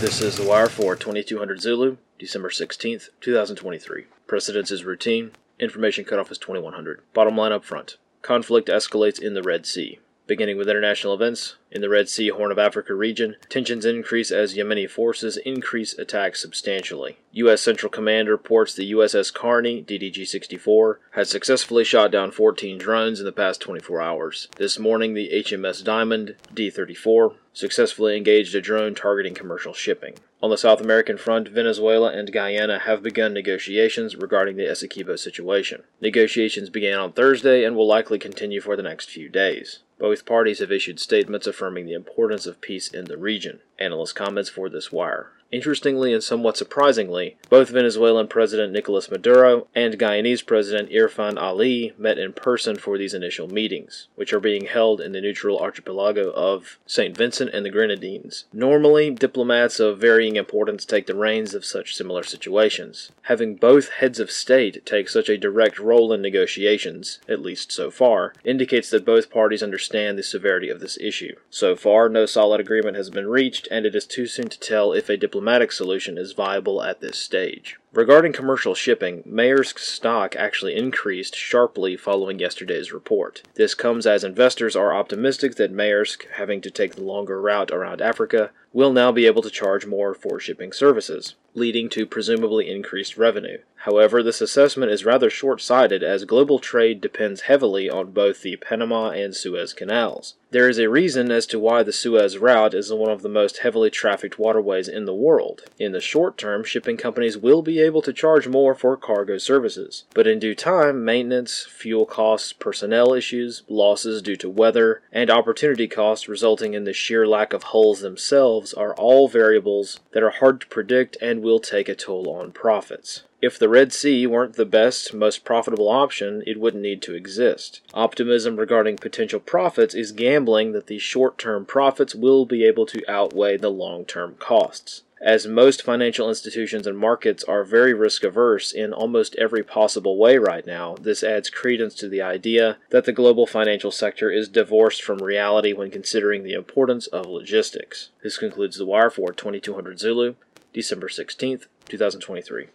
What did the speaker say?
This is The Wire for 2200 Zulu, December 16th, 2023. Precedence is routine. Information cutoff is 2100. Bottom line up front. Conflict escalates in the Red Sea. Beginning with international events, in the Red Sea Horn of Africa region, tensions increase as Yemeni forces increase attacks substantially. U.S. Central Command reports the USS Carney, DDG 64, has successfully shot down 14 drones in the past 24 hours. This morning, the HMS Diamond, D 34, successfully engaged a drone targeting commercial shipping. On the South American front, Venezuela and Guyana have begun negotiations regarding the Essequibo situation. Negotiations began on Thursday and will likely continue for the next few days. Both parties have issued statements affirming the importance of peace in the region. Analyst comments for this wire. Interestingly and somewhat surprisingly, both Venezuelan President Nicolas Maduro and Guyanese President Irfaan Ali met in person for these initial meetings, which are being held in the neutral archipelago of St. Vincent and the Grenadines. Normally, diplomats of varying importance take the reins of such similar situations. Having both heads of state take such a direct role in negotiations, at least so far, indicates that both parties understand the severity of this issue. So far, no solid agreement has been reached, and it is too soon to tell if a diplomatic solution is viable at this stage. Regarding commercial shipping, Maersk's stock actually increased sharply following yesterday's report. This comes as investors are optimistic that Maersk, having to take the longer route around Africa, will now be able to charge more for shipping services, leading to presumably increased revenue. However, this assessment is rather short sighted as global trade depends heavily on both the Panama and Suez canals. There is a reason as to why the Suez route is one of the most heavily trafficked waterways in the world. In the short term, shipping companies will able to charge more for cargo services, but in due time, maintenance, fuel costs, personnel issues, losses due to weather, and opportunity costs resulting in the sheer lack of hulls themselves are all variables that are hard to predict and will take a toll on profits. If the Red Sea weren't the best, most profitable option, it wouldn't need to exist. Optimism regarding potential profits is gambling that the short term profits will be able to outweigh the long term costs. As most financial institutions and markets are very risk averse in almost every possible way right now, this adds credence to the idea that the global financial sector is divorced from reality when considering the importance of logistics. This concludes the wire for 2200 Zulu, December 16th, 2023.